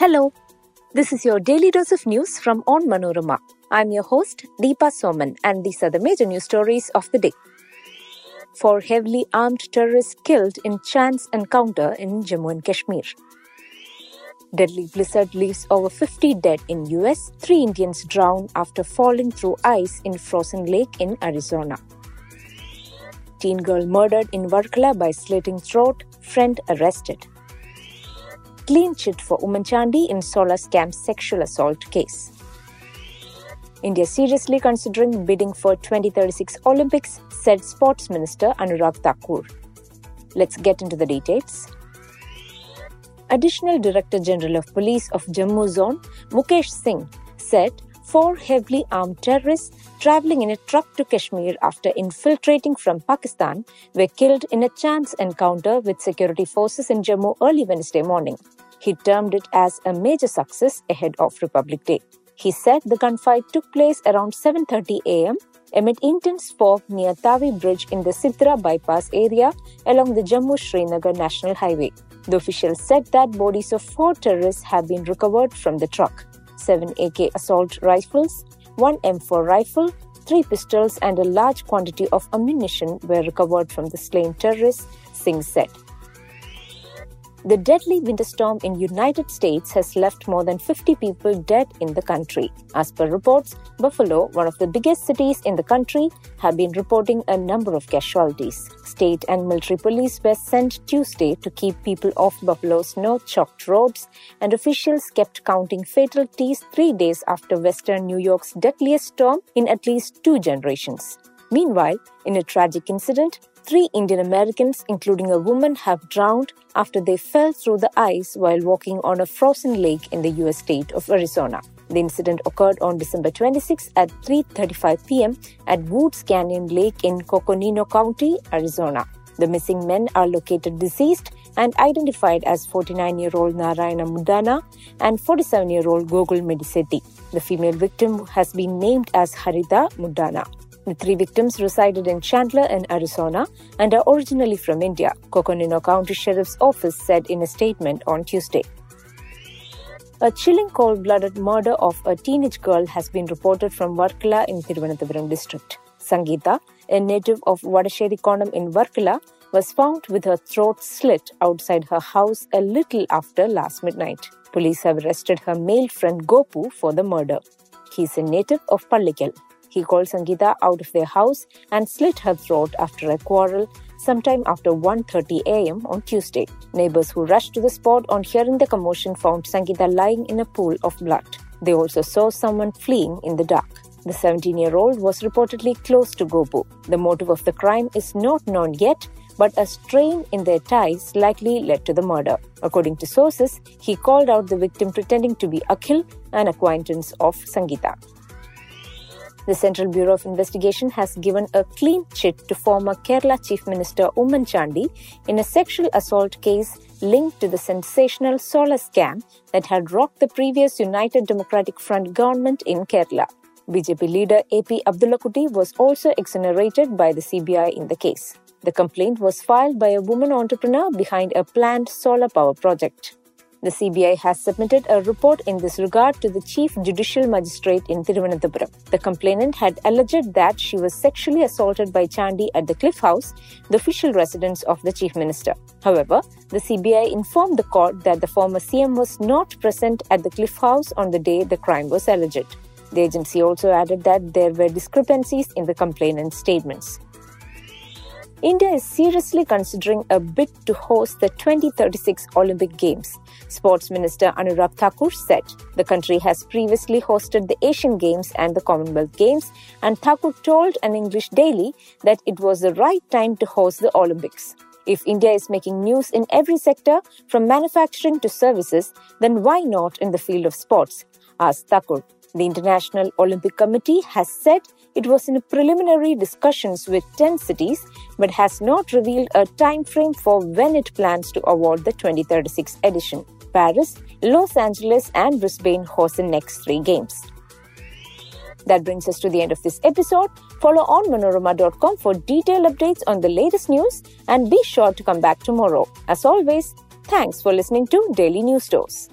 Hello, this is your daily dose of news from Onmanorama. I'm your host, Deepa Soman, and these are the major news stories of the day. Four heavily armed terrorists killed in chance encounter in Jammu and Kashmir. Deadly blizzard leaves over 50 dead in US. Three Indians drown after falling through ice in frozen lake in Arizona. Teen girl murdered in Varkala by slitting throat. Friend arrested clean chit for Oommen Chandy in Solar Scam sexual assault case. India seriously considering bidding for 2036 Olympics, said Sports Minister Anurag Thakur. Let's get into the details. Additional Director General of Police of Jammu Zone, Mukesh Singh, said four heavily armed terrorists traveling in a truck to Kashmir after infiltrating from Pakistan were killed in a chance encounter with security forces in Jammu early Wednesday morning. He termed it as a major success ahead of Republic Day. He said the gunfight took place around 7:30 a.m. amid intense fog near Tawi Bridge in the Sidhra bypass area along the Jammu Srinagar National Highway. The officials said that bodies of four terrorists have been recovered from the truck. Seven AK assault rifles, one M4 rifle, three pistols, and a large quantity of ammunition were recovered from the slain terrorists, Singh said. The deadly winter storm in United States has left more than 50 people dead in the country. As per reports, Buffalo, one of the biggest cities in the country, have been reporting a number of casualties. State and military police were sent Tuesday to keep people off Buffalo's snow-choked roads, and officials kept counting fatalities 3 days after western New York's deadliest storm in at least two generations. Meanwhile, in a tragic incident, Three Indian Americans, including a woman, have drowned after they fell through the ice while walking on a frozen lake in the US state of Arizona. The incident occurred on December 26 at 3:35 p.m. at Woods Canyon Lake in Coconino County, Arizona. The missing men are located deceased and identified as 49-year-old Narayana Muddana and 47-year-old Gokul Medisetti. The female victim has been named as Haritha Muddana. The three victims resided in Chandler in Arizona and are originally from India, Coconino County Sheriff's Office said in a statement on Tuesday. A chilling cold blooded murder of a teenage girl has been reported from Varkala in Thiruvananthapuram district. Sangeeta, a native of Vadasheri in Varkala, was found with her throat slit outside her house a little after last midnight. Police have arrested her male friend Gopu for the murder. He is a native of Pallikal. He called Sangeeta out of their house and slit her throat after a quarrel sometime after 1:30 a.m. on Tuesday. Neighbors who rushed to the spot on hearing the commotion found Sangeeta lying in a pool of blood. They also saw someone fleeing in the dark. The 17 year old was reportedly close to Gopu. The motive of the crime is not known yet, but a strain in their ties likely led to the murder. According to sources, he called out the victim pretending to be Akhil, an acquaintance of Sangeeta. The Central Bureau of Investigation has given a clean chit to former Kerala Chief Minister Oommen Chandy in a sexual assault case linked to the sensational solar scam that had rocked the previous United Democratic Front government in Kerala. BJP leader AP Abdullakutty was also exonerated by the CBI in the case. The complaint was filed by a woman entrepreneur behind a planned solar power project. The CBI has submitted a report in this regard to the Chief Judicial Magistrate in Thiruvananthapuram. The complainant had alleged that she was sexually assaulted by Chandy at the Cliff House, the official residence of the Chief Minister. However, the CBI informed the court that the former CM was not present at the Cliff House on the day the crime was alleged. The agency also added that there were discrepancies in the complainant's statements. India is seriously considering a bid to host the 2036 Olympic Games. Sports Minister Anurag Thakur said the country has previously hosted the Asian Games and the Commonwealth Games, and Thakur told an English daily that it was the right time to host the Olympics. If India is making news in every sector, from manufacturing to services, then why not in the field of sports? asked Thakur. The International Olympic Committee has said it was in preliminary discussions with 10 cities but has not revealed a time frame for when it plans to award the 2036 edition. Paris, Los Angeles, and Brisbane host the next three games. That brings us to the end of this episode. Follow onmanorama.com for detailed updates on the latest news and be sure to come back tomorrow. As always, thanks for listening to Daily News Dose.